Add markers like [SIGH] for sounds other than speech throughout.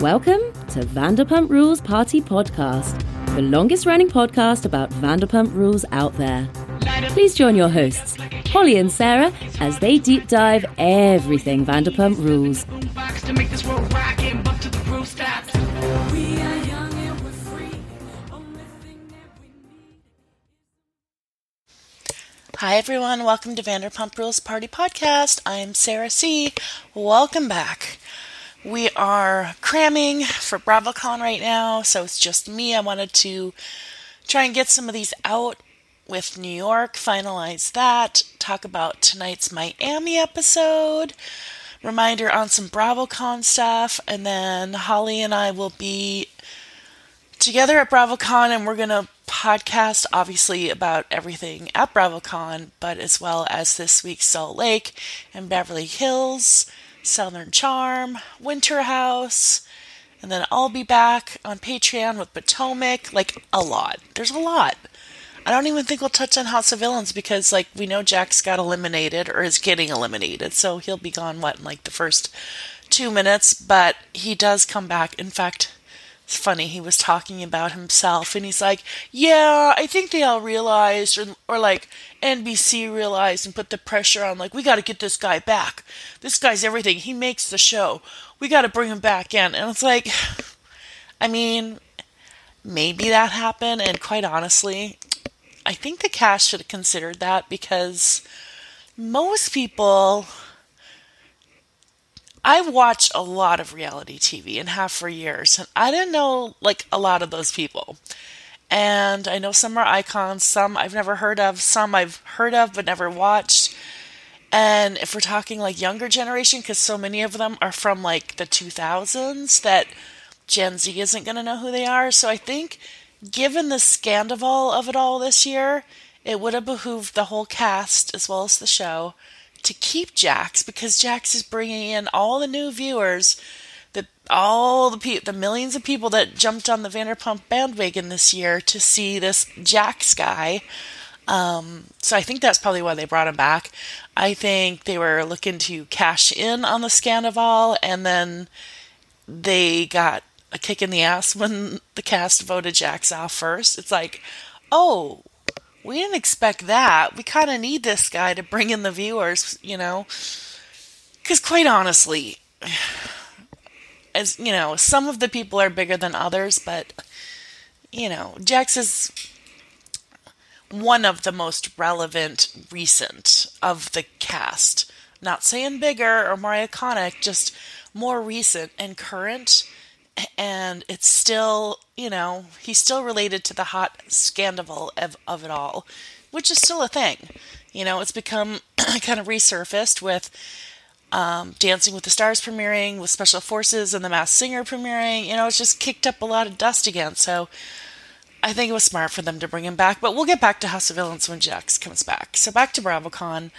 Welcome to Vanderpump Rules Party Podcast, the longest running podcast about Vanderpump Rules out there. Please join your hosts, Holly and Sarah, as they deep dive everything Vanderpump Rules. Hi, everyone. Welcome to Vanderpump Rules Party Podcast. I'm Sarah C. Welcome back. We are cramming for BravoCon right now, so it's just me. I wanted to try and get some of these out with New York, finalize that, talk about tonight's Miami episode, reminder on some BravoCon stuff, and then Holly and I will be together at BravoCon and we're going to podcast obviously about everything at BravoCon, but as well as this week's Salt Lake and Beverly Hills Southern Charm, Winter House, and then I'll be back on Patreon with Potomac. Like a lot. There's a lot. I don't even think we'll touch on House of Villains because, like, we know Jax got eliminated or is getting eliminated, so he'll be gone, what, in like the first two minutes, but he does come back. In fact, it's funny, he was talking about himself and he's like, Yeah, I think they all realized, or, or like NBC realized and put the pressure on, like, we got to get this guy back. This guy's everything. He makes the show. We got to bring him back in. And it's like, [SIGHS] I mean, maybe that happened. And quite honestly, I think the cast should have considered that because most people I've watched a lot of reality TV and have for years, and I didn't know like a lot of those people. And I know some are icons, some I've never heard of, some I've heard of but never watched. And if we're talking like younger generation, because so many of them are from like the 2000s, that Gen Z isn't going to know who they are. So I think, given the scandal of it all this year, it would have behooved the whole cast as well as the show to keep Jax because Jax is bringing in all the new viewers, the all the pe- the millions of people that jumped on the Vanderpump bandwagon this year to see this Jax guy. Um, so I think that's probably why they brought him back. I think they were looking to cash in on the Scandoval, and then they got a kick in the ass when the cast voted Jax off first. It's like, oh, we didn't expect that. We kind of need this guy to bring in the viewers, you know? Because quite honestly, as you know, some of the people are bigger than others, but you know, Jax is one of the most relevant recent of the cast. Not saying bigger or more iconic, just more recent and current and it's still, you know, he's still related to the hot scandal of, of it all, which is still a thing. You know, it's become [CLEARS THROAT] kind of resurfaced with um, Dancing with the Stars premiering, with Special Forces and The Masked Singer premiering. You know, it's just kicked up a lot of dust again. So I think it was smart for them to bring him back. But we'll get back to House of Villains when Jax comes back. So back to BravoCon.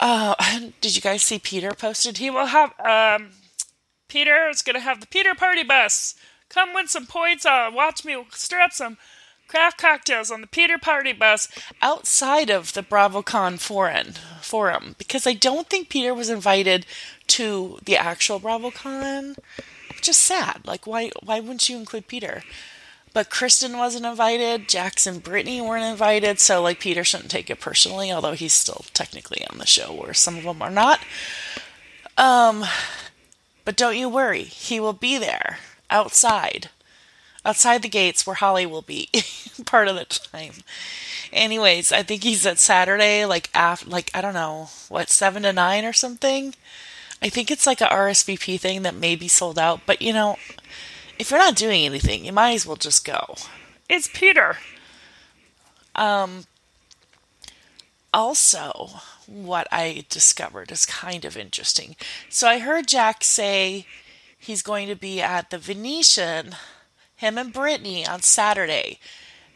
Uh, [LAUGHS] did you guys see Peter posted? He will have um, Peter is going to have the Peter Party Bus. Come win some points. Uh, watch me stir up some craft cocktails on the Peter Party Bus outside of the BravoCon forum, forum because I don't think Peter was invited to the actual BravoCon. Just sad. Like, why? Why wouldn't you include Peter? But Kristen wasn't invited. Jackson, and Brittany weren't invited. So, like, Peter shouldn't take it personally, although he's still technically on the show, where some of them are not. Um, but don't you worry, he will be there outside, outside the gates where Holly will be [LAUGHS] part of the time. Anyways, I think he's at Saturday, like after, like I don't know, what seven to nine or something. I think it's like a RSVP thing that may be sold out, but you know, if you're not doing anything, you might as well just go. It's Peter. Um. Also, what I discovered is kind of interesting. So I heard Jax say he's going to be at the Venetian, him and Brittany, on Saturday.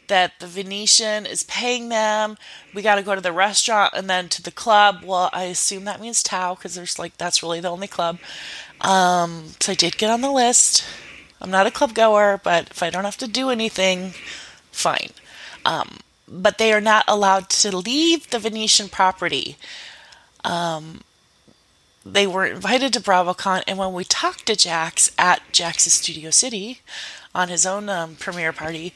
That the Venetian is paying them. We got to go to the restaurant and then to the club. Well, I assume that means Tao because there's like that's really the only club. Um, so I did get on the list. I'm not a club goer, but if I don't have to do anything, fine. Um, but they are not allowed to leave the Venetian property. Um, they were invited to BravoCon, and when we talked to Jax at Jax's Studio City on his own um, premiere party,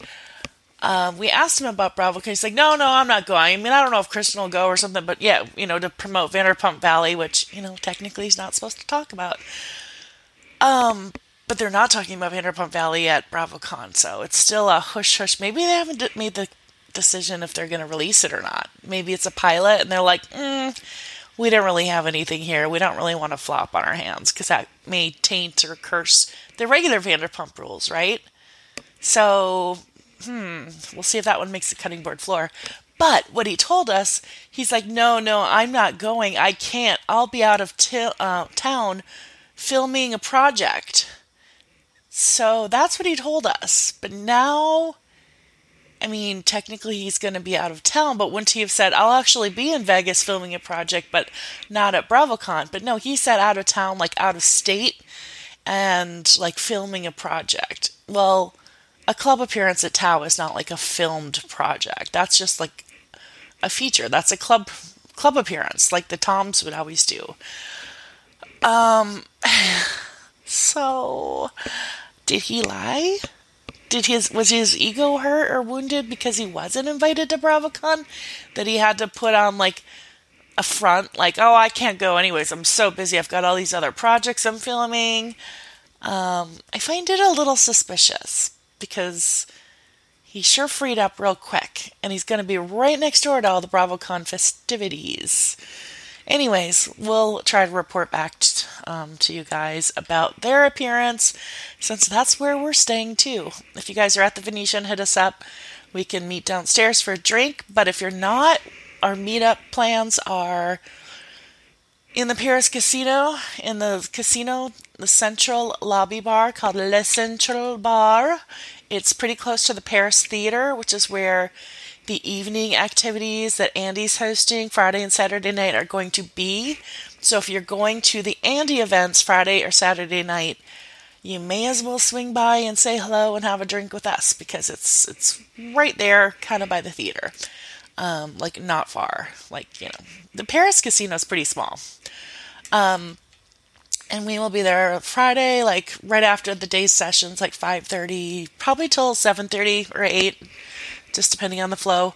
um, we asked him about BravoCon. He's like, "No, no, I'm not going. I mean, I don't know if Kristen will go or something, but yeah, you know, to promote Vanderpump Valley, which you know technically he's not supposed to talk about." Um, but they're not talking about Vanderpump Valley at BravoCon, so it's still a hush hush. Maybe they haven't made the decision if they're going to release it or not. Maybe it's a pilot, and they're like, mm, "We don't really have anything here. We don't really want to flop on our hands because that may taint or curse the regular Vanderpump rules, right?" So hmm, we'll see if that one makes the cutting board floor. But what he told us, he's like, no, no, I'm not going. I can't. I'll be out of t- uh, town filming a project. So that's what he told us. But now, I mean, technically he's going to be out of town, but wouldn't he have said, I'll actually be in Vegas filming a project, but not at BravoCon? But no, he said out of town, like out of state, and like filming a project. Well, a club appearance at Tao is not like a filmed project. That's just like a feature. That's a club club appearance, like the Toms would always do. Um, [SIGHS] so did he lie? Did his was his ego hurt or wounded because he wasn't invited to BravoCon? That he had to put on like a front, like, oh, I can't go anyways. I'm so busy. I've got all these other projects I'm filming. Um, I find it a little suspicious because he sure freed up real quick, and he's going to be right next door to all the BravoCon festivities. Anyways, we'll try to report back um, to you guys about their appearance, since that's where we're staying too. If you guys are at the Venetian, hit us up. We can meet downstairs for a drink, but if you're not, our meetup plans are in the Paris Casino, in the casino the central lobby bar called Le Central Bar. It's pretty close to the Paris Theater, which is where the evening activities that Andy's hosting Friday and Saturday night are going to be. So if you're going to the Andy events Friday or Saturday night, you may as well swing by and say hello and have a drink with us because it's it's right there, kind of by the theater, um, like not far. Like you know, the Paris Casino is pretty small. Um, and we will be there Friday, like right after the day's sessions, like 5:30, probably till 7:30 or 8, just depending on the flow.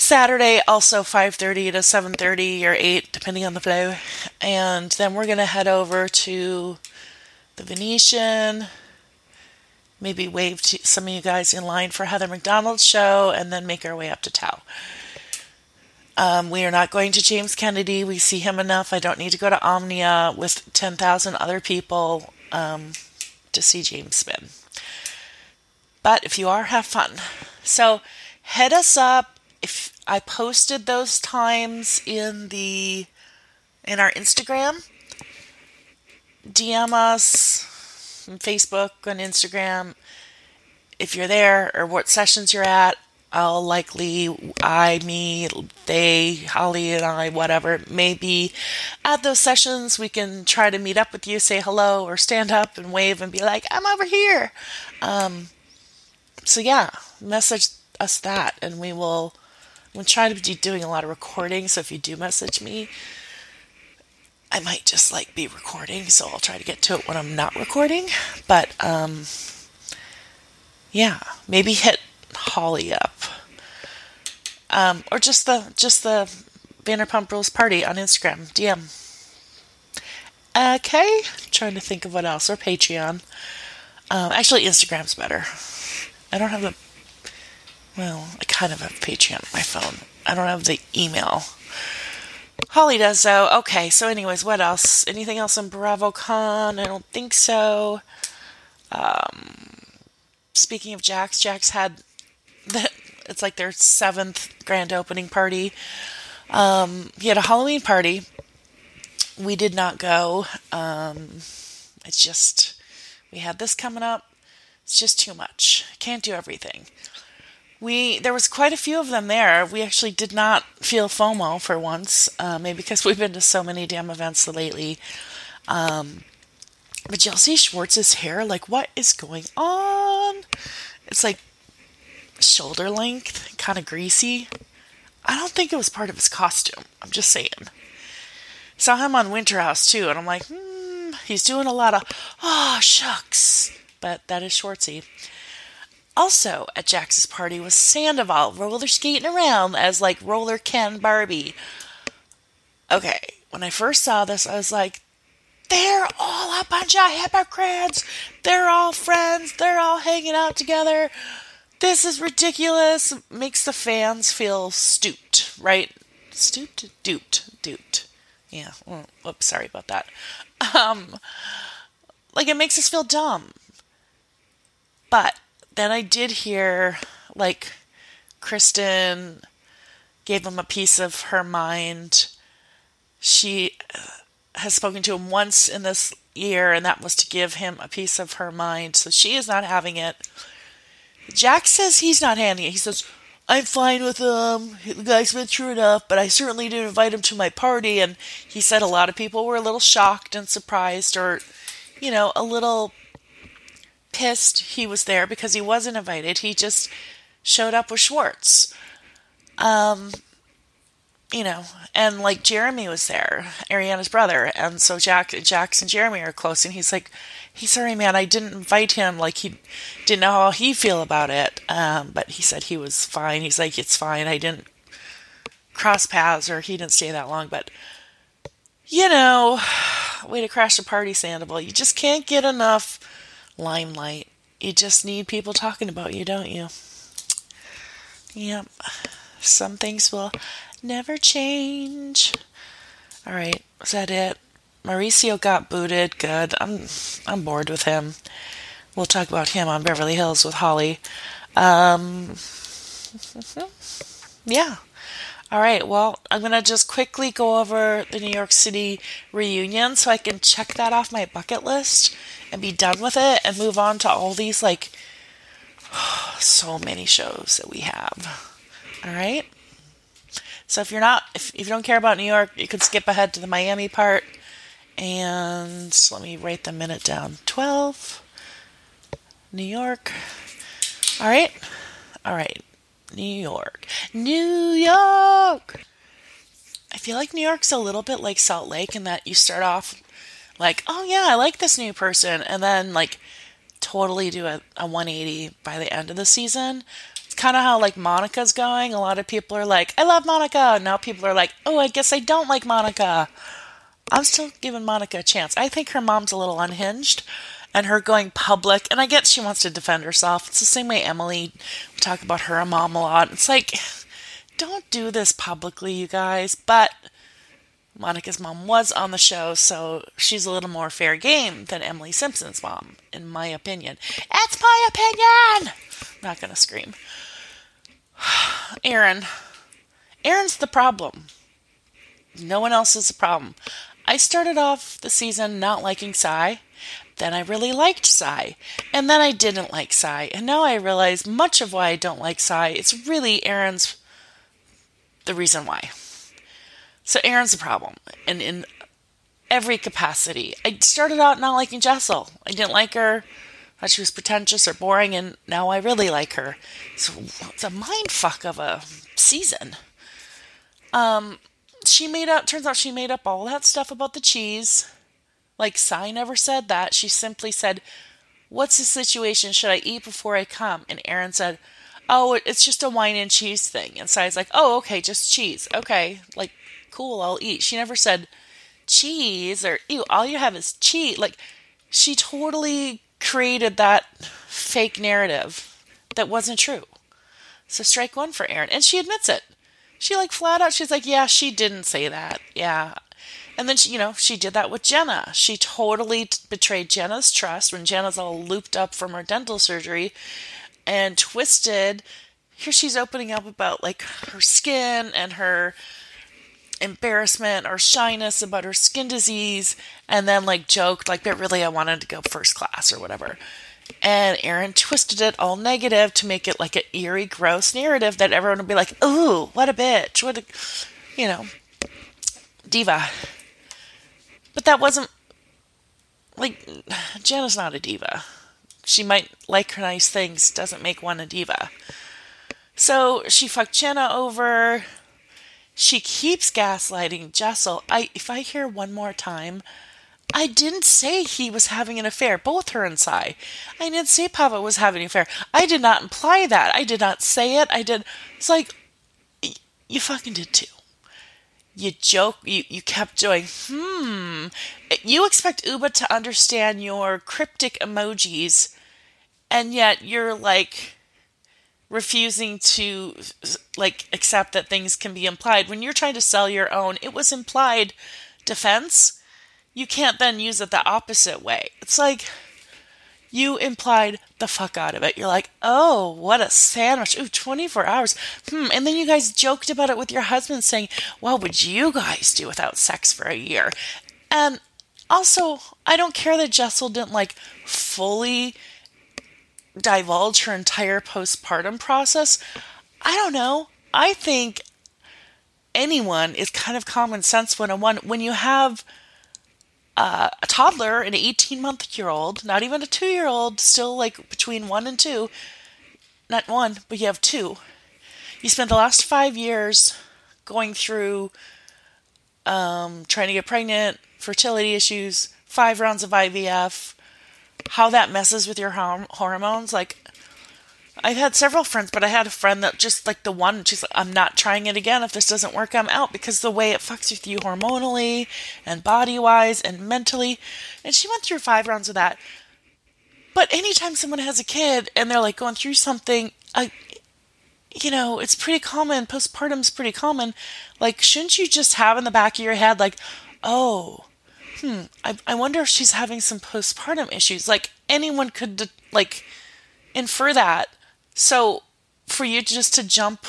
Saturday also 5:30 to 7:30 or 8, depending on the flow, and then we're gonna head over to the Venetian. Maybe wave to some of you guys in line for Heather McDonald's show, and then make our way up to Tao. Um, we are not going to James Kennedy. We see him enough. I don't need to go to Omnia with 10,000 other people um, to see James spin. But if you are, have fun. So head us up. If I posted those times in the in our Instagram, DM us on Facebook on Instagram if you're there or what sessions you're at. I'll likely, I, me, they, Holly, and I, whatever maybe at those sessions, we can try to meet up with you, say hello, or stand up and wave and be like, I'm over here. Um, so, yeah, message us that, and we will. We'll trying to be doing a lot of recording, so if you do message me, I might just like be recording, so I'll try to get to it when I'm not recording. But um, yeah, maybe hit Holly up. Um, or just the just the Vanderpump Rules party on Instagram DM. Okay, trying to think of what else or Patreon. Um, actually, Instagram's better. I don't have the. Well, I kind of have Patreon on my phone. I don't have the email. Holly does though. Okay, so anyways, what else? Anything else on BravoCon? I don't think so. Um, speaking of Jax, Jax had [LAUGHS] it's like their seventh grand opening party. Um, he had a Halloween party. We did not go. Um, it's just we had this coming up. It's just too much. Can't do everything. We there was quite a few of them there. We actually did not feel FOMO for once, uh, maybe because we've been to so many damn events lately. Um, but see Schwartz's hair? Like, what is going on? It's like shoulder length, kind of greasy. I don't think it was part of his costume. I'm just saying. Saw him on Winter House too, and I'm like, hmm, he's doing a lot of, oh, shucks. But that is Schwartzy. Also at Jax's party was Sandoval roller skating around as like roller Ken Barbie. Okay, when I first saw this, I was like, they're all a bunch of hypocrites. They're all friends. They're all hanging out together. This is ridiculous. Makes the fans feel stooped, right? Stooped? Duped. Duped. Yeah. Oops, sorry about that. Um, like, it makes us feel dumb. But then I did hear, like, Kristen gave him a piece of her mind. She uh, has spoken to him once in this year, and that was to give him a piece of her mind. So she is not having it. Jax says he's not having it. He says, I'm fine with him. The guy's been true enough, but I certainly didn't invite him to my party. And he said a lot of people were a little shocked and surprised, or, you know, a little pissed he was there because he wasn't invited. He just showed up with Schwartz. Um, you know, and like Jeremy was there, Ariana's brother, and so Jack, Jax and Jeremy are close, and he's like, he's sorry, man, I didn't invite him. Like he didn't know how he feel about it, um, but he said he was fine. He's like, it's fine. I didn't cross paths, or he didn't stay that long, but you know, [SIGHS] way to crash a party, Sandoval. You just can't get enough limelight. You just need people talking about you, don't you? Yep. Some things will never change. All right, is that it? Mauricio got booted. Good. I'm I'm bored with him. We'll talk about him on Beverly Hills with Holly. Um, [LAUGHS] yeah. All right. Well, I'm gonna just quickly go over the New York City reunion so I can check that off my bucket list and be done with it and move on to all these like [SIGHS] so many shows that we have. All right. So if you're not, if, if you don't care about New York, you could skip ahead to the Miami part. And let me write the minute down 12, New York. All right. All right. New York. New York! I feel like New York's a little bit like Salt Lake in that you start off like, oh yeah, I like this new person, and then like totally do a, a 180 by the end of the season It's kind of how like Monica's going. A lot of people are like, I love Monica. Now people are like, oh, I guess I don't like Monica. I'm still giving Monica a chance. I think her mom's a little unhinged and her going public. And I get she wants to defend herself. It's the same way Emily we talk about her mom a lot. It's like, don't do this publicly, you guys. But Monica's mom was on the show, so she's a little more fair game than Emily Simpson's mom, in my opinion. It's my opinion! I'm not gonna scream. [SIGHS] Erin. Erin's the problem. No one else is the problem. I started off the season not liking Sai. Then I really liked Sai. And then I didn't like Sai. And now I realize much of why I don't like Sai, it's really Erin's the reason why. So Erin's the problem. And in every capacity. I started out not liking Jessel. I didn't like her thought she was pretentious or boring, and now I really like her. So it's a mind fuck of a season. Um, she made up. Turns out she made up all that stuff about the cheese. Like Sai never said that. She simply said, "What's the situation? Should I eat before I come?" And Erin said, "Oh, it's just a wine and cheese thing." And Sai's like, "Oh, okay, just cheese. Okay, like cool, I'll eat." She never said cheese or ew. All you have is cheese. Like she totally created that fake narrative that wasn't true. So strike one for Erin. And she admits it. She like flat out, she's like, yeah, she didn't say that. Yeah. And then, she, you know, she did that with Jenna. She totally t- betrayed Jenna's trust when Jenna's all looped up from her dental surgery and twisted. Here she's opening up about like her skin and her embarrassment or shyness about her skin disease and then like joked like but really I wanted to go first class or whatever. And Erin twisted it all negative to make it like an eerie, gross narrative that everyone would be like, "Ooh, what a bitch! What a, you know, diva." That wasn't like Jenna's not a diva. She might like her nice things, doesn't make one a diva. So she fucked Jenna over She keeps gaslighting Jessel. I if I hear one more time, I didn't say he was having an affair, both her and Sai. I didn't say Papa was having an affair. I did not imply that. I did not say it. I did. It's like, you fucking did too. You joke, you, you kept doing, hmm. You expect Ubah to understand your cryptic emojis, and yet you're like refusing to like accept that things can be implied. When you're trying to sell your own, it was implied defense you can't then use it the opposite way. It's like you implied the fuck out of it. You're like, oh, what a sandwich. Ooh, 24 hours. Hmm. And then you guys joked about it with your husband saying, what would you guys do without sex for a year? And also, I don't care that Jessel didn't like fully divulge her entire postpartum process. I don't know. I think anyone is kind of common sense 101. When you have uh, a toddler, an 18 month year old, not even a two year old, still like between one and two, not one, but you have two. You spent the last five years going through um, trying to get pregnant, fertility issues, five rounds of IVF, how that messes with your hormones. Like, I've had several friends, but I had a friend that just like the one, she's like, I'm not trying it again. If this doesn't work, I'm out because the way it fucks with you hormonally and body wise and mentally. And she went through five rounds of that. But anytime someone has a kid and they're like going through something, I, you know, it's pretty common. Postpartum's pretty common. Like, shouldn't you just have in the back of your head, like, oh, hmm, I, I wonder if she's having some postpartum issues. Like, anyone could, like, infer that so for you just to jump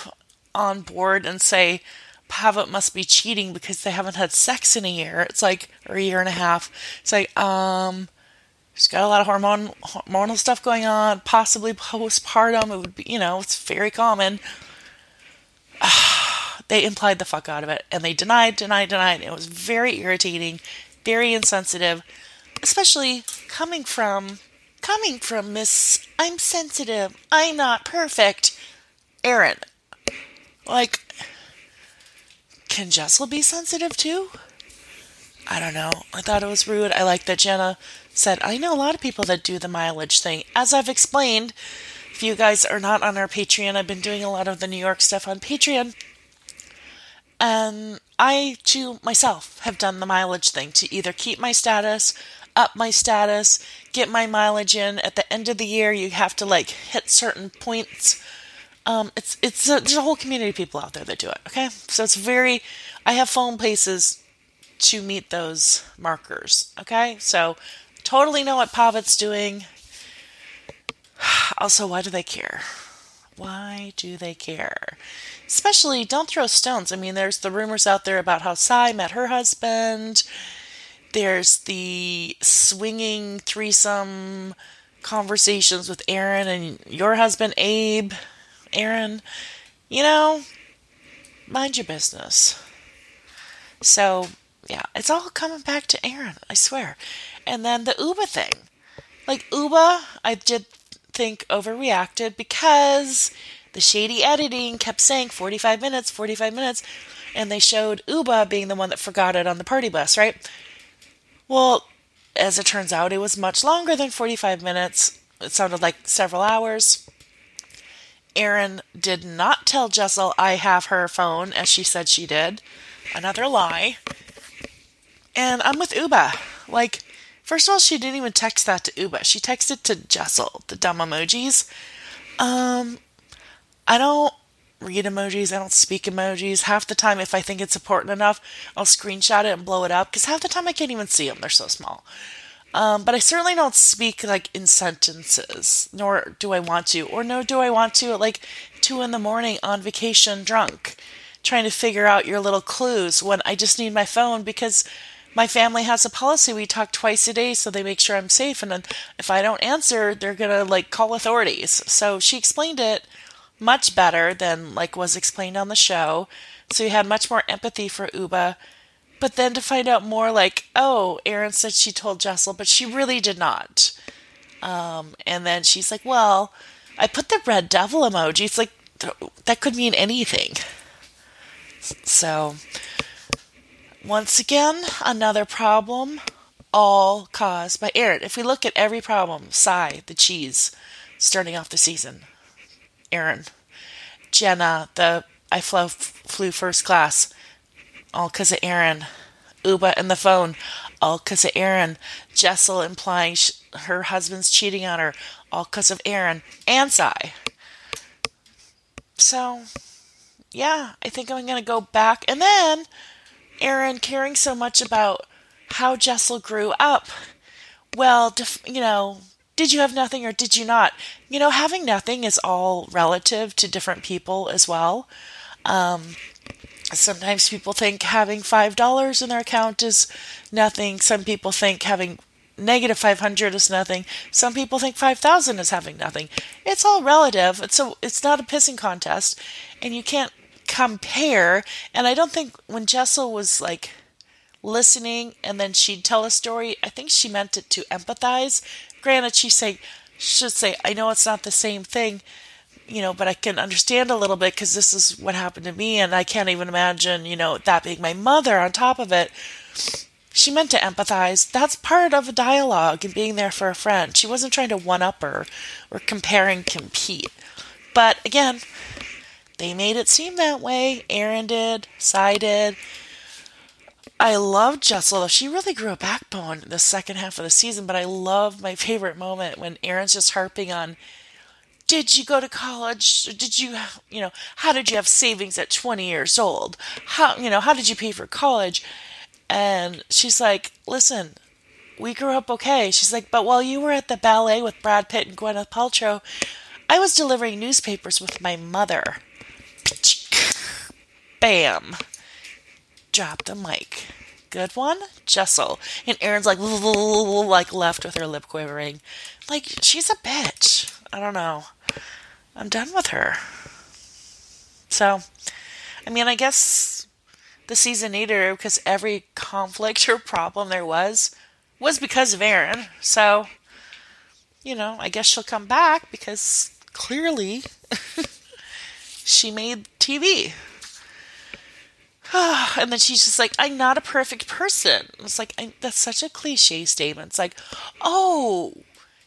on board and say Pavit must be cheating because they haven't had sex in a year, it's like or a year and a half. It's like um she's got a lot of hormone hormonal stuff going on, possibly postpartum. It would be, you know, it's very common. [SIGHS] they implied the fuck out of it and they denied, denied, denied. It was very irritating, very insensitive, especially coming from coming from Miss I'm sensitive, I'm not perfect, Erin? Like, can Jessel be sensitive too? I don't know. I thought it was rude. I like that Jenna said, I know a lot of people that do the mileage thing. As I've explained, if you guys are not on our Patreon, I've been doing a lot of the New York stuff on Patreon. And I, too, myself, have done the mileage thing to either keep my status up my status, get my mileage in. At the end of the year, you have to like hit certain points. Um, it's it's a, there's a whole community of people out there that do it. Okay, so it's very. I have phone places to meet those markers. Okay, so totally know what Pavit's doing. [SIGHS] Also, why do they care? Why do they care? Especially, don't throw stones. I mean, there's the rumors out there about how Sai met her husband there's the swinging threesome conversations with Erin and your husband, Abe. Erin, you know, mind your business. So, yeah, it's all coming back to Erin, I swear. And then the Ubah thing. Like, Ubah, I did think overreacted because the shady editing kept saying 45 minutes, 45 minutes, and they showed Ubah being the one that forgot it on the party bus, right? Well, as it turns out, it was much longer than 45 minutes. It sounded like several hours. Erin did not tell Jessel I have her phone as she said she did. Another lie. And I'm with Ubah. Like, first of all, she didn't even text that to Ubah. She texted to Jessel, the dumb emojis. Um, I don't read emojis. I don't speak emojis. Half the time, if I think it's important enough, I'll screenshot it and blow it up because half the time I can't even see them. They're so small. Um, but I certainly don't speak like in sentences, nor do I want to, or no, do I want to at like two in the morning on vacation drunk, trying to figure out your little clues when I just need my phone because my family has a policy we talk twice a day so they make sure I'm safe. And then if I don't answer, they're gonna like call authorities. So she explained it much better than like was explained on the show. So you had much more empathy for Ubah. But then to find out more, like, oh, Erin said she told Jessel, but she really did not. Um, and then she's like, well, I put the red devil emoji. It's like, that could mean anything. So, once again, another problem, all caused by Erin. If we look at every problem, Sai, the cheese, starting off the season, Erin, Jenna, the I flew, flew first class, all because of Erin, Ubah and the phone, all because of Erin, Jessel implying sh- her husband's cheating on her, all because of Erin and Sai. So, yeah, I think I'm going to go back. And then Erin caring so much about how Jessel grew up. Well, you know, did you have nothing or did you not? You know, having nothing is all relative to different people as well. Um, sometimes people think having $5 in their account is nothing. Some people think having negative 500 is nothing. Some people think 5,000 is having nothing. It's all relative. It's a, it's not a pissing contest and you can't compare. And I don't think when Jessel was like listening and then she'd tell a story, I think she meant it to empathize. Granted, she say should say, I know it's not the same thing, you know, but I can understand a little bit because this is what happened to me, and I can't even imagine, you know, that being my mother on top of it. She meant to empathize. That's part of a dialogue and being there for a friend. She wasn't trying to one up her or compare and compete. But again, they made it seem that way. Erin did, Sai did. I love Jessel. She really grew a backbone the second half of the season, but I love my favorite moment when Erin's just harping on did you go to college? Did you, you know, how did you have savings at 20 years old? How, you know, how did you pay for college? And she's like, listen, we grew up okay. She's like, but while you were at the ballet with Brad Pitt and Gwyneth Paltrow, I was delivering newspapers with my mother. Bam. Drop the mic. Good one, Jessel. And Erin's like, like left with her lip quivering. Like, she's a bitch. I don't know. I'm done with her. So, I mean, I guess the season needed because every conflict [LAUGHS] or problem there was was because of Erin. So, you know, I guess she'll come back because clearly [LAUGHS] she made TV. [SIGHS] and then she's just like, I'm not a perfect person. It's like, I, that's such a cliche statement. It's like, oh,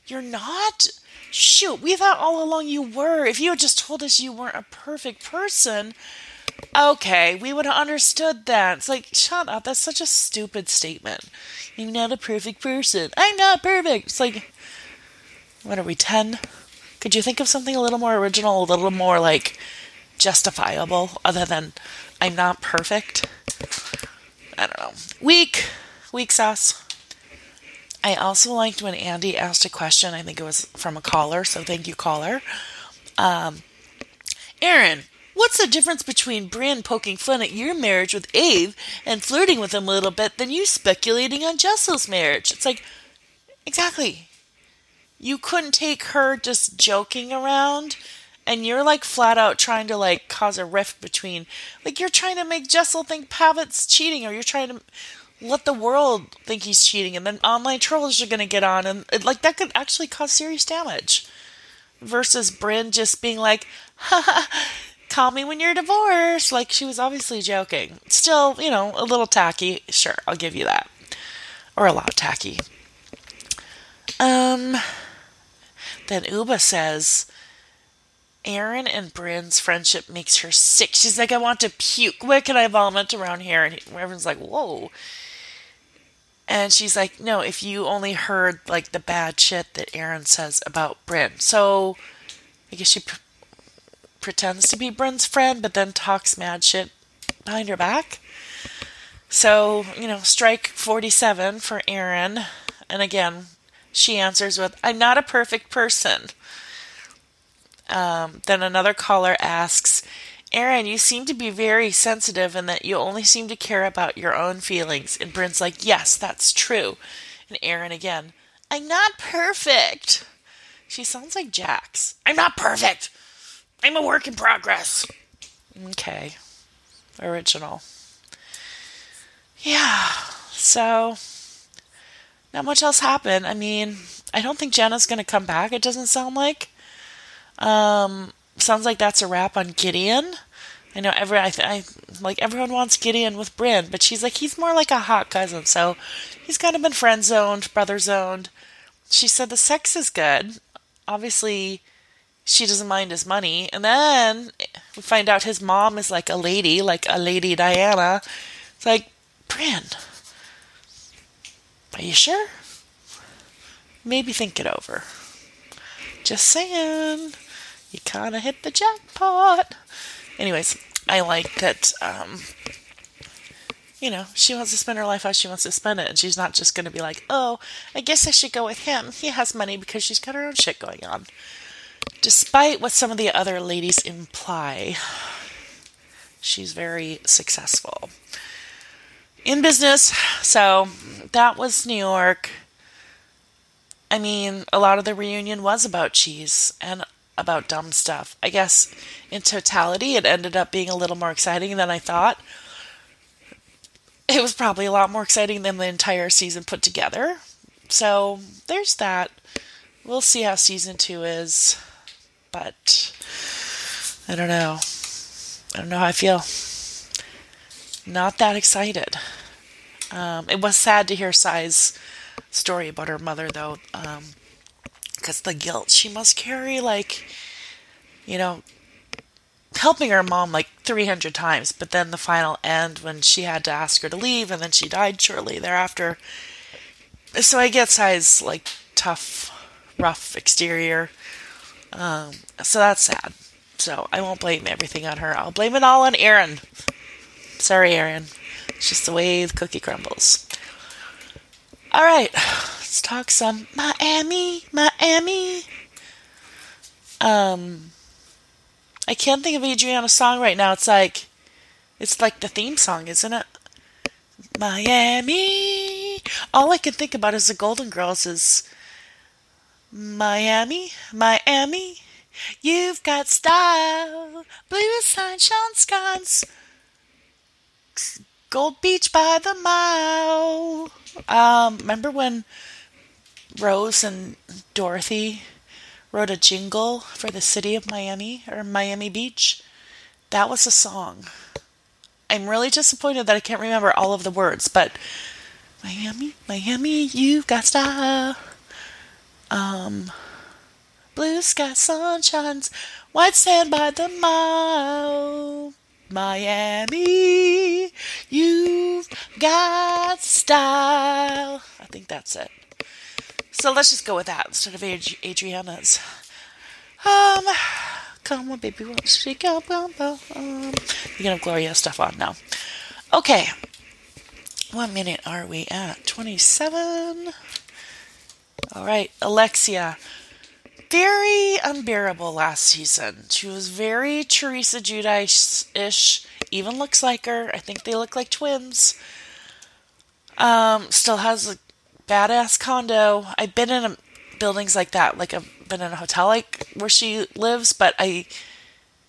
you're not? Shoot, we thought all along you were. If you had just told us you weren't a perfect person, okay, we would have understood that. It's like, shut up. That's such a stupid statement. You're not a perfect person. I'm not perfect. It's like, what are we, 10? Could you think of something a little more original, a little more like justifiable, other than I'm not perfect? I don't know. Weak. Weak sauce. I also liked when Andy asked a question. I think it was from a caller, so thank you, caller. Um, Erin, what's the difference between Brynn poking fun at your marriage with Abe and flirting with him a little bit than you speculating on Jessel's marriage? It's like, exactly. You couldn't take her just joking around and you're like flat out trying to like cause a rift between like you're trying to make Jessel think Pavit's cheating or you're trying to let the world think he's cheating, and then online trolls are going to get on, and like that could actually cause serious damage. Versus Brynn just being like, Ha ha ha, call me when you're divorced. Like she was obviously joking. Still, you know, a little tacky. Sure, I'll give you that. Or a lot tacky. Um, then Uba says, Erin and Brynn's friendship makes her sick. She's like, I want to puke. Where can I vomit around here? And everyone's like, whoa. And she's like, no, if you only heard like the bad shit that Erin says about Brynn. So I guess she pr- pretends to be Brynn's friend, but then talks mad shit behind her back. So, you know, strike 47 for Erin. And again, she answers with, I'm not a perfect person. Um, then another caller asks, Erin, you seem to be very sensitive and that you only seem to care about your own feelings. And Brynn's like, Yes, that's true. And Erin again, I'm not perfect. She sounds like Jax. I'm not perfect. I'm a work in progress. Okay. Original. Yeah. So, not much else happened. I mean, I don't think Jenna's going to come back, it doesn't sound like. Um, sounds like that's a wrap on Gideon. I know every I, I like everyone wants Gideon with Brynn, but she's like he's more like a hot cousin, so he's kind of been friend zoned, brother zoned. She said the sex is good. Obviously, she doesn't mind his money, and then we find out his mom is like a lady, like a lady Diana. It's like Brynn, are you sure? Maybe think it over. Just saying, you kind of hit the jackpot. Anyways, I like that, um, you know, she wants to spend her life how she wants to spend it, and she's not just going to be like, oh, I guess I should go with him. He has money because she's got her own shit going on. Despite what some of the other ladies imply, she's very successful in business. So that was New York. I mean, a lot of the reunion was about cheese and about dumb stuff. I guess in totality, it ended up being a little more exciting than I thought. It was probably a lot more exciting than the entire season put together. So there's that. We'll see how season two is. But I don't know. I don't know how I feel. Not that excited. Um, it was sad to hear Sai's story about her mother, though. Um, because the guilt she must carry, like, you know, helping her mom like 300 times, but then the final end when she had to ask her to leave and then she died shortly thereafter. So I get Sai's like tough, rough exterior. Um, so that's sad. So I won't blame everything on her. I'll blame it all on Erin. Sorry, Erin. It's just the way the cookie crumbles. All right, let's talk some Miami, Miami. Um, I can't think of Adriana's song right now. It's like, it's like the theme song, isn't it? Miami. All I can think about is the Golden Girls is Miami, Miami. You've got style, blue sunshine skies, Gold Beach by the mile. Um, remember when Rose and Dorothy wrote a jingle for the city of Miami or Miami Beach? That was a song. I'm really disappointed that I can't remember all of the words, but Miami, Miami, you've got style. Um, blue sky, sunshines, white sand by the mile. Miami, you've got style. I think that's it. So let's just go with that instead of Adriana's. Um, come on, baby, won't she go? You're gonna have Gloria Estefan now. Okay, what minute are we at? 27. All right, Alexia very unbearable last season. She was very Teresa Giudice ish. Even looks like her. I think they look like twins. Um, still has a badass condo. I've been in a, buildings like that. Like I've been in a hotel like where she lives, but I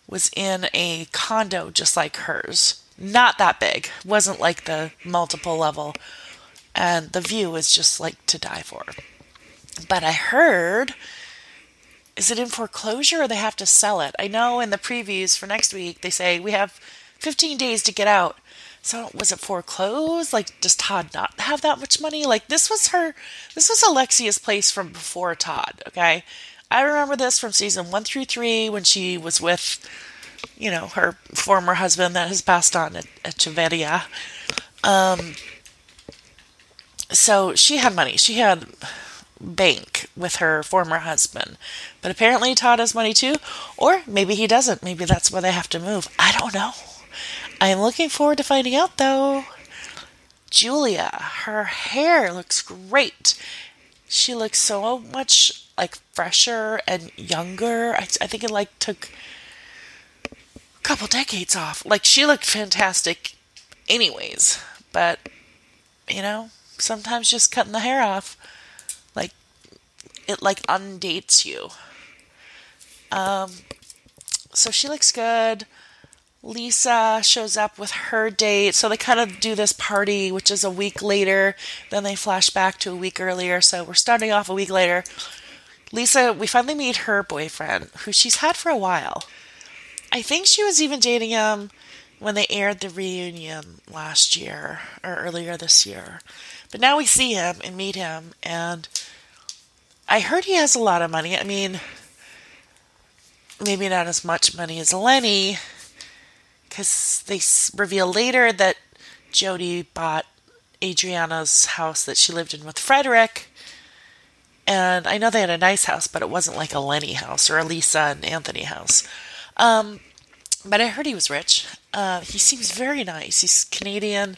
was in a condo just like hers. Not that big. Wasn't like the multiple level. And the view was just like to die for. But I heard is it in foreclosure or they have to sell it? I know in the previews for next week they say we have 15 days to get out. So was it foreclosed? Like does Todd not have that much money? Like this was her this was Alexia's place from before Todd, okay? I remember this from season 1 through 3 when she was with you know, her former husband that has passed on at, Echevarria. Um so she had money. She had bank with her former husband. But apparently Todd has money too, or maybe he doesn't. Maybe that's why they have to move. I don't know. I'm looking forward to finding out though. Julia, her hair looks great. She looks so much like fresher and younger. I, I think it like took a couple decades off. Like she looked fantastic anyways, but you know, sometimes just cutting the hair off like it like undates you. Um, so she looks good. Lisa shows up with her date. So they kind of do this party, which is a week later. Then they flash back to a week earlier. So we're starting off a week later. Lisa, we finally meet her boyfriend, who she's had for a while. I think she was even dating him when they aired the reunion last year or earlier this year. But now we see him and meet him, and I heard he has a lot of money. I mean, maybe not as much money as Lenny, because they reveal later that Jody bought Adriana's house that she lived in with Frederic. And I know they had a nice house, but it wasn't like a Lenny house or a Lisa and Anthony house. Um, but I heard he was rich. Uh, he seems very nice. He's Canadian.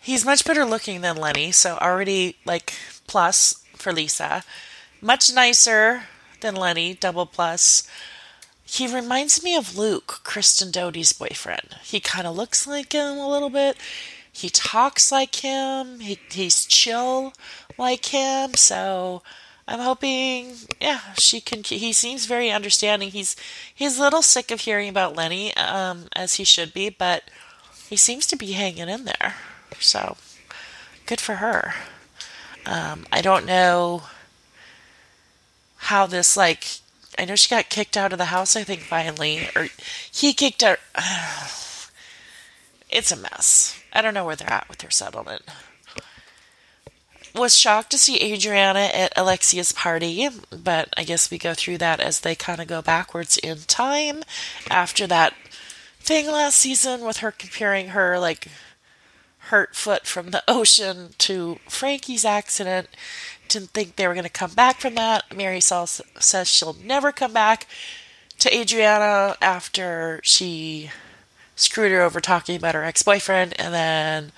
He's much better looking than Lenny, so already like plus for Lisa. Much nicer than Lenny, double plus. He reminds me of Luke, Kristen Doty's boyfriend. He kind of looks like him a little bit. He talks like him. He, he's chill like him. So I'm hoping, yeah, she can. He seems very understanding. He's he's a little sick of hearing about Lenny, um, as he should be, but he seems to be hanging in there. So good for her. Um, I don't know how this like I know she got kicked out of the house, I think, finally. Or he kicked her. [SIGHS] it's a mess. I don't know where they're at with their settlement. Was shocked to see Adriana at Alexia's party, but I guess we go through that as they kind of go backwards in time after that thing last season with her comparing her like hurt foot from the ocean to Frankie's accident didn't think they were going to come back from that. Mary Marysol says she'll never come back to Adriana after she screwed her over talking about her ex boyfriend and then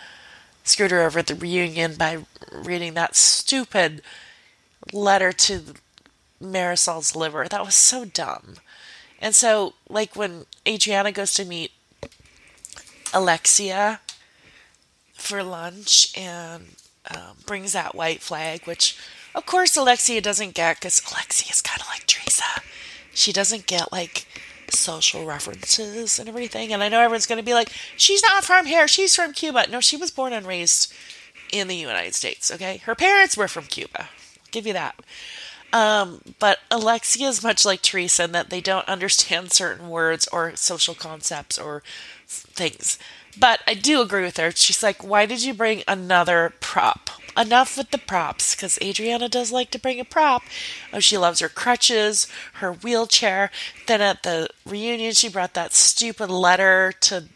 screwed her over at the reunion by reading that stupid letter to Marysol's liver. That was so dumb. And so, like, when Adriana goes to meet Alexia for lunch and um, brings that white flag, which of course Alexia doesn't get because Alexia is kind of like Teresa. She doesn't get like social references and everything. And I know everyone's going to be like, she's not from here, she's from Cuba. No, she was born and raised in the United States, okay? Her parents were from Cuba. I'll give you that. Um, but Alexia is much like Teresa in that they don't understand certain words or social concepts or things. But I do agree with her. She's like, why did you bring another prop? Enough with the props, because Adriana does like to bring a prop. Oh, she loves her crutches, her wheelchair. Then at the reunion, she brought that stupid letter to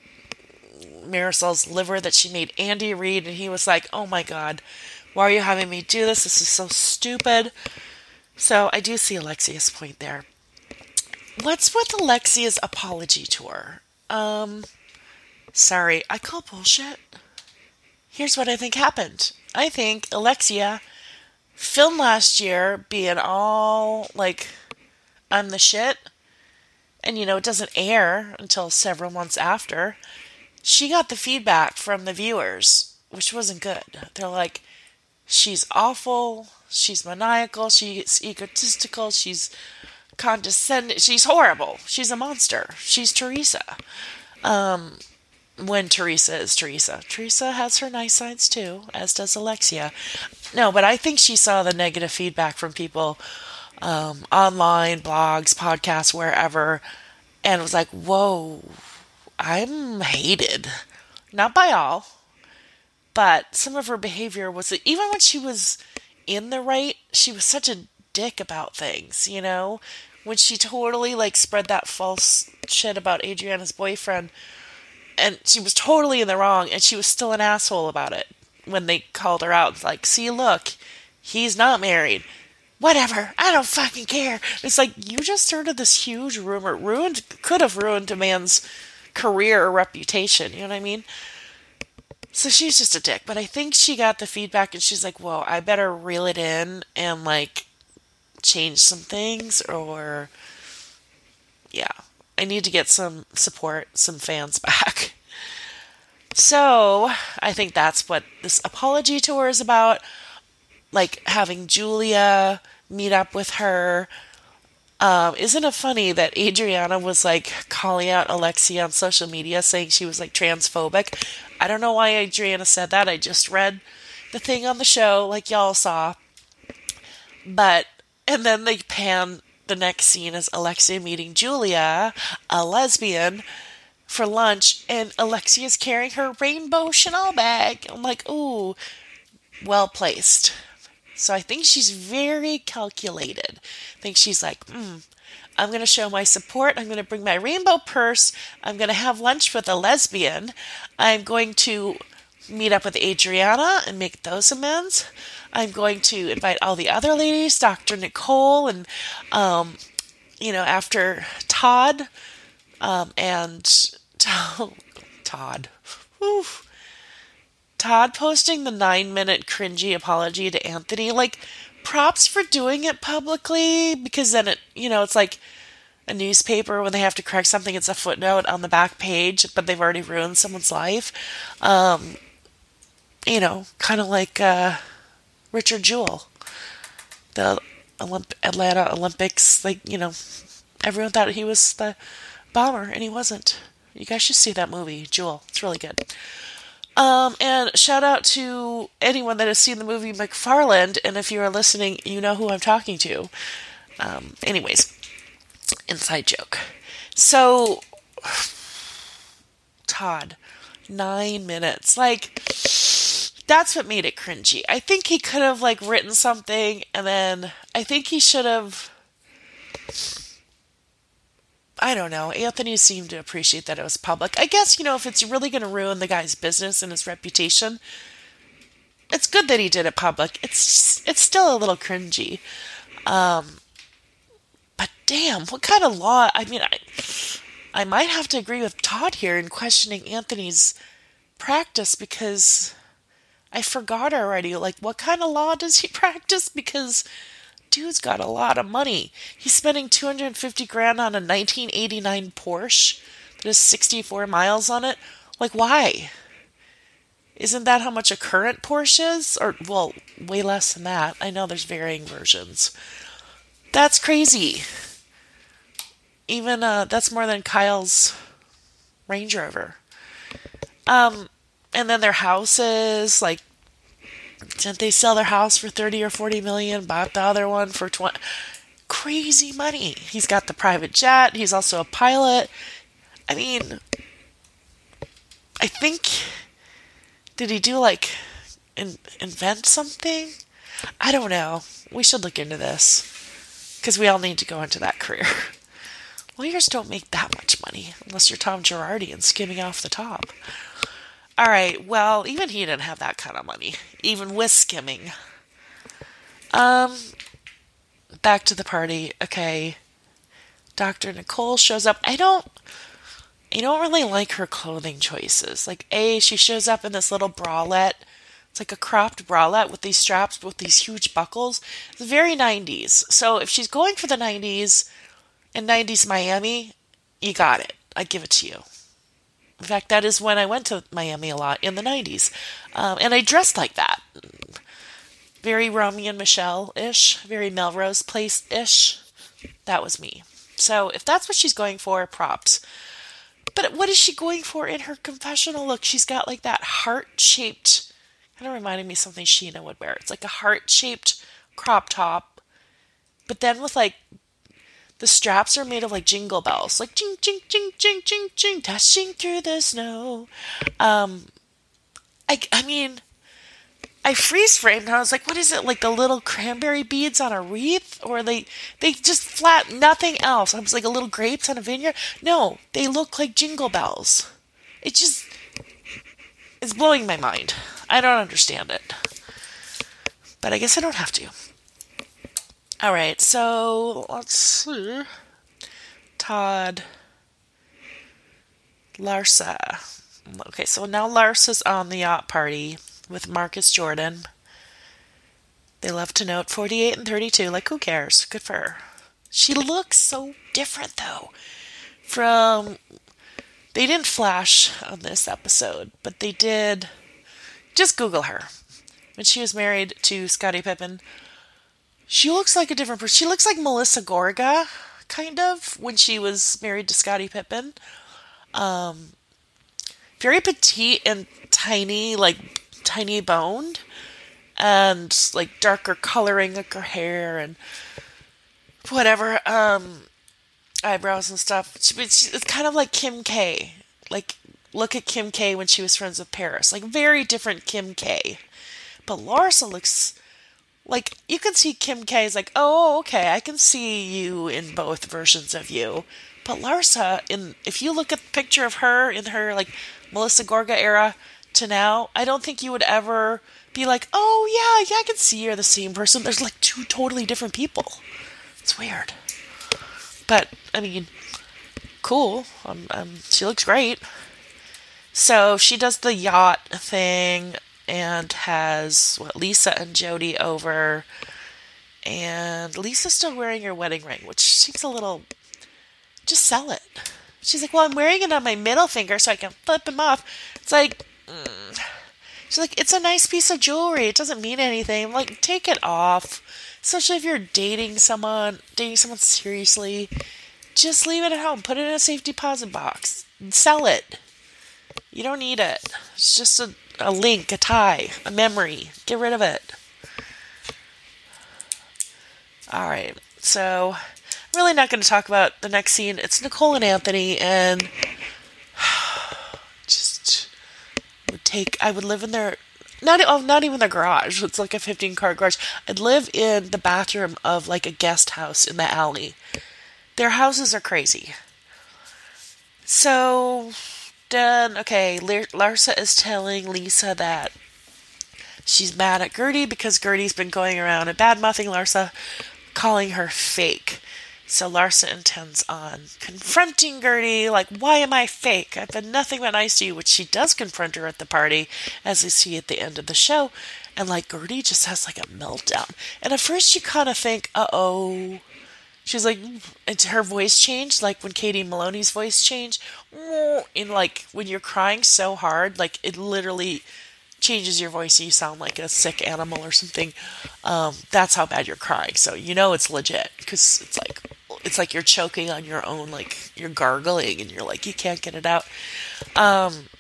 Marysol's liver that she made Andy read, and he was like, oh my god, why are you having me do this? This is so stupid. So I do see Alexia's point there. What's with Alexia's apology tour? Um, Sorry, I call bullshit. Here's what I think happened. I think Alexia filmed last year being all like, I'm the shit. And you know, it doesn't air until several months after. She got the feedback from the viewers, which wasn't good. They're like, she's awful, she's maniacal, she's egotistical, she's condescending, she's horrible, she's a monster, she's Teresa. Um, when Teresa is Teresa. Teresa has her nice sides too, as does Alexia. No, but I think she saw the negative feedback from people um, online, blogs, podcasts, wherever, and was like, whoa, I'm hated. Not by all, but some of her behavior was even when she was in the right, she was such a dick about things, you know? When she totally like spread that false shit about Adriana's boyfriend and she was totally in the wrong and she was still an asshole about it when they called her out. Like see look he's not married. Whatever. I don't fucking care. It's like you just started this huge rumor. Ruined could have ruined a man's career or reputation. You know what i mean? So she's just a dick. But i think she got the feedback and she's like well i better reel it in and like change some things or yeah I need to get some support, some fans back. [LAUGHS] So I think that's what this apology tour is about. Like having Julia meet up with her. Um, isn't it funny that Adriana was like calling out Alexia on social media saying she was like transphobic? I don't know why Adriana said that. I just read the thing on the show, like y'all saw. But, and then they pan the next scene is Alexia meeting Julia, a lesbian, for lunch, and Alexia is carrying her rainbow Chanel bag. I'm like, ooh, well placed. So I think she's very calculated. I think she's like, hmm, I'm going to show my support. I'm going to bring my rainbow purse. I'm going to have lunch with a lesbian. I'm going to meet up with Adriana and make those amends. I'm going to invite all the other ladies, Dr. Nicole, and, um, you know, after Todd um, and [LAUGHS] Todd. Oof. Todd posting the nine minute cringy apology to Anthony, like, props for doing it publicly because then it, you know, it's like a newspaper when they have to correct something, it's a footnote on the back page, but they've already ruined someone's life. Um, you know, kind of like uh, Richard Jewell, the Olymp- Atlanta Olympics. Like, you know, everyone thought he was the bomber, and he wasn't. You guys should see that movie, Jewell. It's really good. Um, and shout out to anyone that has seen the movie McFarland, and if you are listening, you know who I'm talking to. Um, anyways, inside joke. So, [SIGHS] Todd, nine minutes. Like, that's what made it cringy. I think he could have, like, written something, and then I think he should have I don't know. Anthony seemed to appreciate that it was public. I guess, you know, if it's really going to ruin the guy's business and his reputation, it's good that he did it public. It's it's still a little cringy. Um, but damn, what kind of law? I mean, I I might have to agree with Todd here in questioning Anthony's practice because I forgot already. Like, what kind of law does he [LAUGHS] practice? Because dude's got a lot of money. He's spending 250 grand on a 1989 Porsche that has 64 miles on it. Like, why? Isn't that how much a current Porsche is? Or, well, way less than that. I know there's varying versions. That's crazy. Even, uh, that's more than Kyle's Range Rover. Um, and then their houses, like didn't they sell their house for 30 or 40 million, bought the other one for 20? Crazy money. He's got the private jet. He's also a pilot. I mean, I think, did he do like in, invent something? I don't know. We should look into this because we all need to go into that career. [LAUGHS] Lawyers don't make that much money unless you're Tom Girardi and skimming off the top. All right, well, even he didn't have that kind of money, even with skimming. Um, back to the party. Okay, Dr. Nicole shows up. I don't, I don't really like her clothing choices. Like, A, she shows up in this little bralette. It's like a cropped bralette with these straps with these huge buckles. It's very 90s. So if she's going for the 90s and 90s Miami, you got it. I give it to you. In fact, that is when I went to Miami a lot in the 90s. Um, and I dressed like that. Very Romy and Michelle ish, very Melrose Place ish. That was me. So if that's what she's going for, props. But what is she going for in her confessional look? She's got like that heart shaped, kind of reminding me something Sheena would wear. It's like a heart shaped crop top, but then with like the straps are made of like jingle bells, like ching ching ching ching ching ching, dashing through the snow. Um, I I mean, I freeze framed. I was like, what is it? Like the little cranberry beads on a wreath, or they they just flat nothing else. I was like a little grapes on a vineyard. No, they look like jingle bells. It just it's blowing my mind. I don't understand it, but I guess I don't have to. All right, so let's see. Todd. Larsa. Okay, so now Larsa's on the yacht party with Marcus Jordan. They love to note 48 and 32. Like, who cares? Good for her. She looks so different, though. From. They didn't flash on this episode, but they did. Just Google her. When she was married to Scottie Pippen, she looks like a different person. She looks like Melissa Gorga, kind of, when she was married to Scottie Pippen. Um, very petite and tiny, like tiny boned, and like darker coloring of her hair and whatever um eyebrows and stuff. It's, it's kind of like Kim K. Like look at Kim K when she was friends with Paris. Like very different Kim K. But Larsa looks like you can see Kim K is like, oh, okay, I can see you in both versions of you. But Larsa, in if you look at the picture of her in her like Melissa Gorga era to now, I don't think you would ever be like, oh yeah, yeah, I can see you're the same person. There's like two totally different people. It's weird. But I mean, cool. Um, um, she looks great. So she does the yacht thing and has what Lisa and Jody over. And Lisa's still wearing her wedding ring, which seems a little. Just sell it. She's like, well, I'm wearing it on my middle finger so I can flip him off. It's like, mm. she's like, it's a nice piece of jewelry. It doesn't mean anything. I'm like, take it off. Especially if you're dating someone, dating someone seriously. Just leave it at home. Put it in a safe deposit box. Sell it. You don't need it. It's just a, a link, a tie, a memory. Get rid of it. All right. So, I'm really not going to talk about the next scene. It's Nicole and Anthony, and [SIGHS] just would take. I would live in their not oh, not even the garage. It's like a 15 car garage. I'd live in the bathroom of like a guest house in the alley. Their houses are crazy. So okay, Larsa is telling Lisa that she's mad at Guerdy because Guerdy's been going around and bad mouthing Larsa, calling her fake. So Larsa intends on confronting Guerdy, like, why am I fake? I've been nothing but nice to you, which she does confront her at the party, as we see at the end of the show. And like Guerdy just has like a meltdown. And at first you kind of think, uh oh. She's like, and her voice changed, like when Katie Maloney's voice changed. In like when you're crying so hard, like it literally changes your voice and you sound like a sick animal or something. Um, that's how bad you're crying. So you know it's legit because it's like it's like you're choking on your own, like you're gargling and you're like, you can't get it out. Um,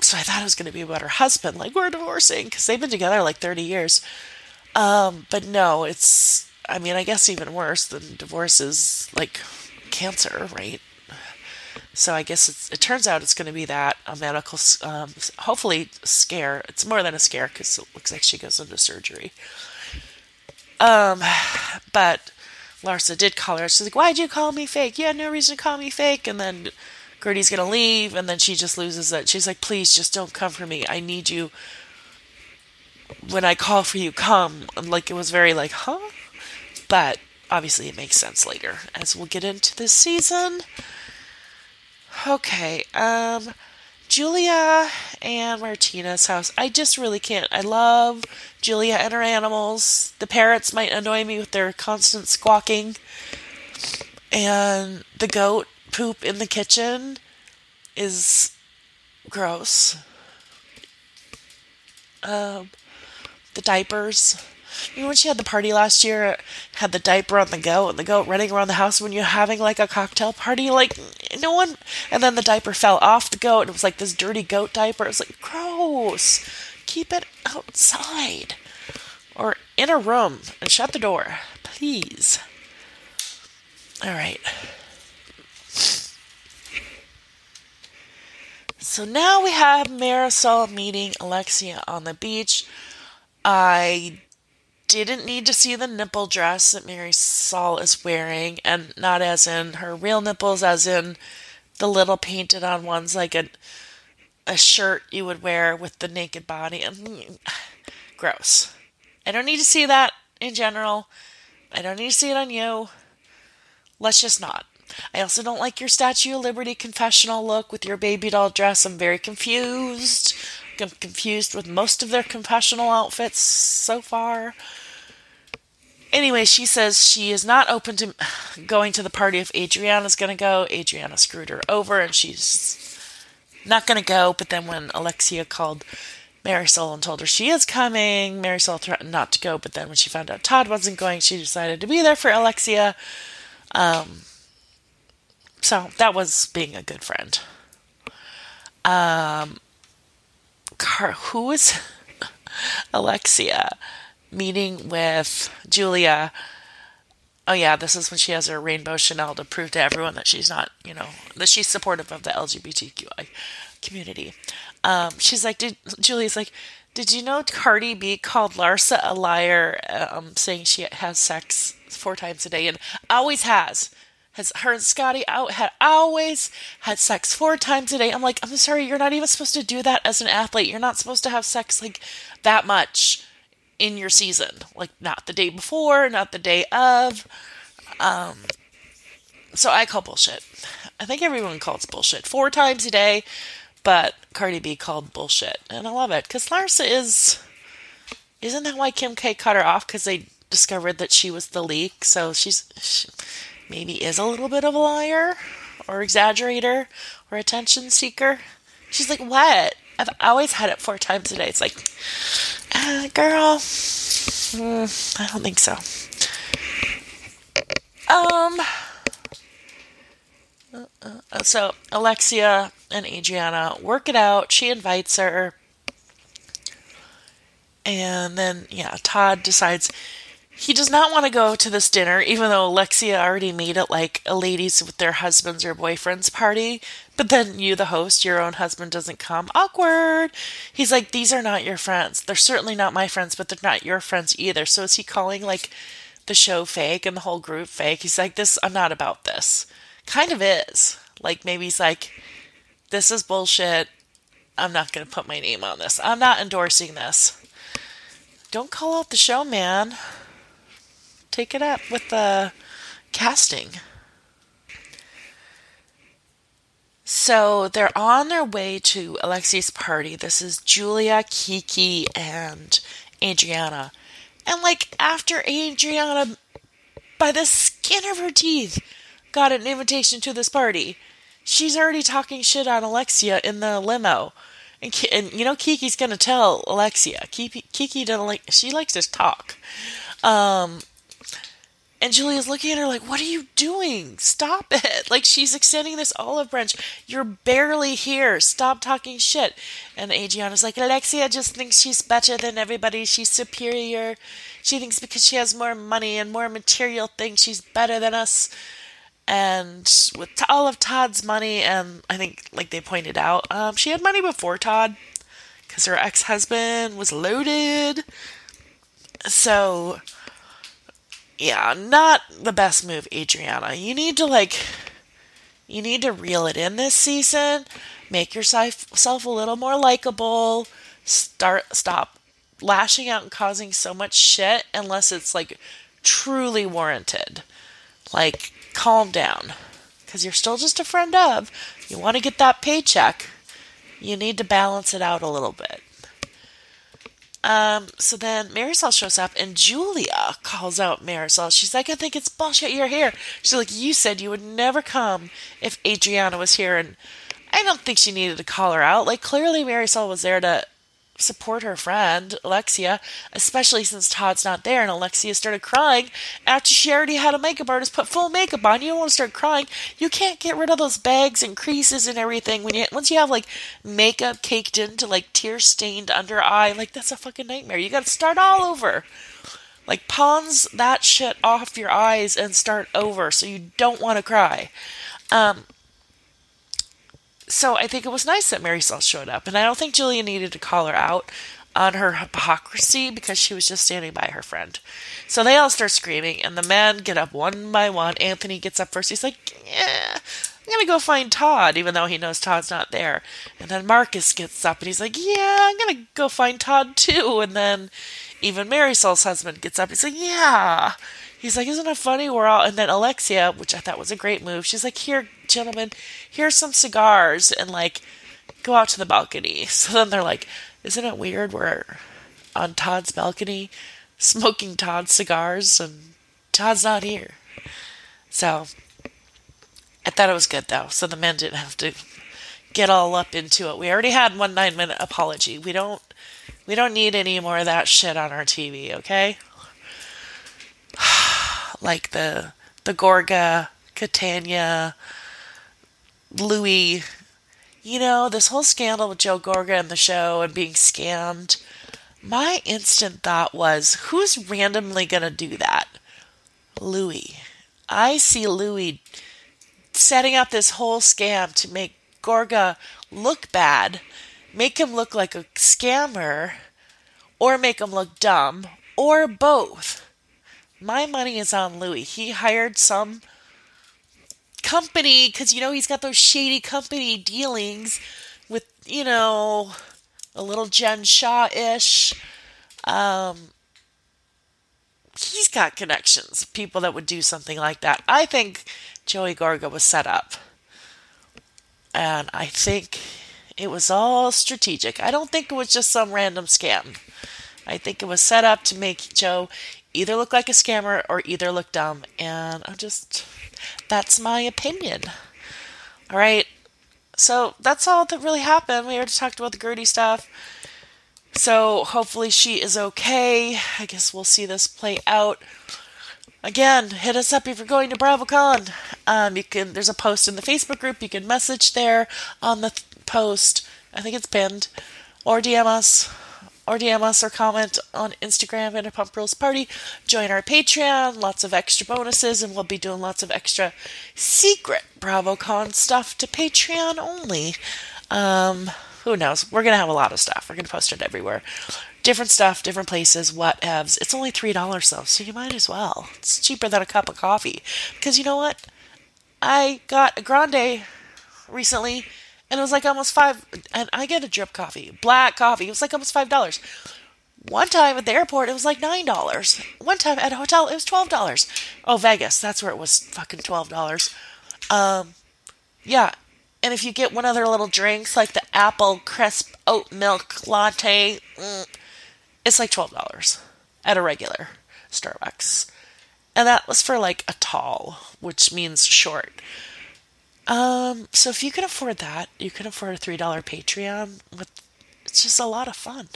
so I thought it was going to be about her husband, like, we're divorcing because they've been together like 30 years. Um, but no, it's, I mean, I guess even worse than divorce is like cancer, right? So I guess it turns out it's going to be that a medical, um, hopefully scare. It's more than a scare because it looks like she goes into surgery. Um, but Larsa did call her. She's like, Why'd you call me fake? You had no reason to call me fake. And then Guerdy's going to leave. And then she just loses it. She's like, Please, just don't come for me. I need you. When I call for you, come. And like, it was very like, Huh? But obviously, it makes sense later as we'll get into this season. Okay. Um, Julia and Martina's house. I just really can't. I love Julia and her animals. The parrots might annoy me with their constant squawking. And the goat poop in the kitchen is gross. Um, the diapers. Know when she had the party last year, had the diaper on the goat and the goat running around the house when you're having like a cocktail party? Like, no one. And then the diaper fell off the goat and it was like this dirty goat diaper. It was like, gross. Keep it outside or in a room and shut the door, please. All right. So now we have Marysol meeting Alexia on the beach. I didn't need to see the nipple dress that Marysol is wearing, and not as in her real nipples, as in the little painted on ones like a a shirt you would wear with the naked body. [SIGHS] Gross. I don't need to see that in general. I don't need to see it on you. Let's just not. I also don't like your Statue of Liberty confessional look with your baby doll dress. I'm very confused. Confused with most of their confessional outfits so far. Anyway, she says she is not open to going to the party if Adriana's going to go. Adriana screwed her over and she's not going to go. But then when Alexia called Marysol and told her she is coming, Marysol threatened not to go. But then when she found out Todd wasn't going, she decided to be there for Alexia. Um, so that was being a good friend. Um, Car- who is Alexia? meeting with Julia oh yeah, this is when she has her rainbow Chanel to prove to everyone that she's not, you know, that she's supportive of the LGBTQI community. Um, she's like, did Julie's like, did you know Cardi B called Larsa a liar, um, saying she has sex four times a day and always has? Has her and Scottie out had always had sex four times a day. I'm like, I'm sorry, you're not even supposed to do that as an athlete. You're not supposed to have sex like that much in your season. Like not the day before, not the day of. Um so I call bullshit. I think everyone calls bullshit. Four times a day but Cardi B called bullshit, and I love it because Larsa is. Isn't that why Kim K cut her off? Because they discovered that she was the leak, so she's she maybe is a little bit of a liar or exaggerator or attention seeker. She's like, what? I've always had it four times a day. It's like, uh, girl, mm, I don't think so. Um. Uh, uh, so Alexia and Adriana work it out. She invites her. And then, yeah, Todd decides he does not want to go to this dinner, even though Alexia already made it like a ladies with their husbands or boyfriends party. But then you, the host, your own husband doesn't come. Awkward. He's like, these are not your friends. They're certainly not my friends, but they're not your friends either. So is he calling like the show fake and the whole group fake? He's like, this, I'm not about this. Kind of is. Like maybe he's like, this is bullshit. I'm not going to put my name on this. I'm not endorsing this. Don't call out the show, man. Take it up with the casting. So they're on their way to Alexi's party. This is Julia, Kiki, and Adriana. And like after Adriana, by the skin of her teeth, got an invitation to this party, she's already talking shit on Alexia in the limo. And, and you know Kiki's gonna tell Alexia. Kiki, Kiki doesn't like. She likes to talk. Um, and Julia's looking at her like, "What are you doing? Stop it!" [LAUGHS] Like she's extending this olive branch. You're barely here. Stop talking shit. And Adriana's like, "Alexia just thinks she's better than everybody. She's superior. She thinks because she has more money and more material things, she's better than us." and with all of Todd's money, and I think, like they pointed out, um, she had money before Todd because her ex husband was loaded. So, yeah, not the best move, Adriana. You need to, like, you need to reel it in this season, make yourself a little more likable, start, stop lashing out and causing so much shit unless it's, like, truly warranted. Like, calm down. Because you're still just a friend of. You want to get that paycheck. You need to balance it out a little bit. Um, so then Marysol shows up and Julia calls out Marysol. She's like, I think it's bullshit you're here. She's like, You said you would never come if Adriana was here. And I don't think she needed to call her out. Like, clearly Marisol was there to support her friend, Alexia, especially since Todd's not there. And Alexia started crying after she already had a makeup artist put full makeup on. You don't want to start crying. You can't get rid of those bags and creases and everything when you once you have like makeup caked into like tear stained under eye. Like that's a fucking nightmare. You got to start all over. Like pawns that shit off your eyes and start over so you don't want to cry. Um, so I think it was nice that Marysol showed up, and I don't think Julia needed to call her out on her hypocrisy because she was just standing by her friend. So they all start screaming, and the men get up one by one. Anthony gets up first. He's like, "Yeah, I'm gonna go find Todd," even though he knows Todd's not there. And then Marcus gets up and he's like, "Yeah, I'm gonna go find Todd too." And then even Marysol's husband gets up. He's like, "Yeah." He's like, Isn't it funny? We're all. And then Alexia, which I thought was a great move, she's like, Here, gentlemen, here's some cigars, and like, go out to the balcony. So then they're like, Isn't it weird? We're on Todd's balcony smoking Todd's cigars, and Todd's not here. So I thought it was good though. So the men didn't have to get all up into it. We already had one nine minute apology. We don't we don't need any more of that shit on our TV, okay? Like the the Gorga, Catania, Louis. You know, this whole scandal with Joe Gorga and the show and being scammed. My instant thought was, who's randomly going to do that? Louis. I see Louis setting up this whole scam to make Gorga look bad, make him look like a scammer, or make him look dumb, or both. My money is on Louis. He hired some company because you know he's got those shady company dealings with you know a little Jen Shah ish. Um, he's got connections, people that would do something like that. I think Joey Gorga was set up. And I think it was all strategic. I don't think it was just some random scam. I think it was set up to make Joe either look like a scammer or either look dumb. And I'm just, that's my opinion. All right. So that's all that really happened. We already talked about the Guerdy stuff. So hopefully she is okay. I guess we'll see this play out. Again, hit us up if you're going to BravoCon. Um, you can. There's a post in the Facebook group. You can message there on the th- post. I think it's pinned, or DM us, or DM us or comment on Instagram Vanderpump Rules Party. Join our Patreon. Lots of extra bonuses, and we'll be doing lots of extra secret BravoCon stuff to Patreon only. Um, who knows? We're gonna have a lot of stuff. We're gonna post it everywhere. Different stuff, different places, whatevs. It's only three dollars though, so you might as well. It's cheaper than a cup of coffee. Because you know what? I got a grande recently, and it was like almost five. And I get a drip coffee, black coffee. It was like almost five dollars. One time at the airport, it was like nine dollars. One time at a hotel, it was twelve dollars. Oh, Vegas, that's where it was fucking twelve dollars. Um, yeah, and if you get one other little drinks, like the apple crisp oat milk latte, mm, it's like $12 at a regular Starbucks. And that was for like a tall, which means short. Um, so if you can afford that, you can afford a $3 Patreon with it's just a lot of fun.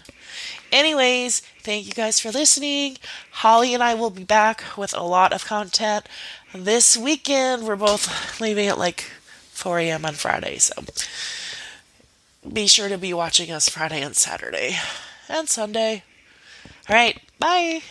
Anyways, thank you guys for listening. Holly and I will be back with a lot of content this weekend. We're both leaving at like 4 a.m. on Friday. So be sure to be watching us Friday and Saturday and Sunday. All right, bye.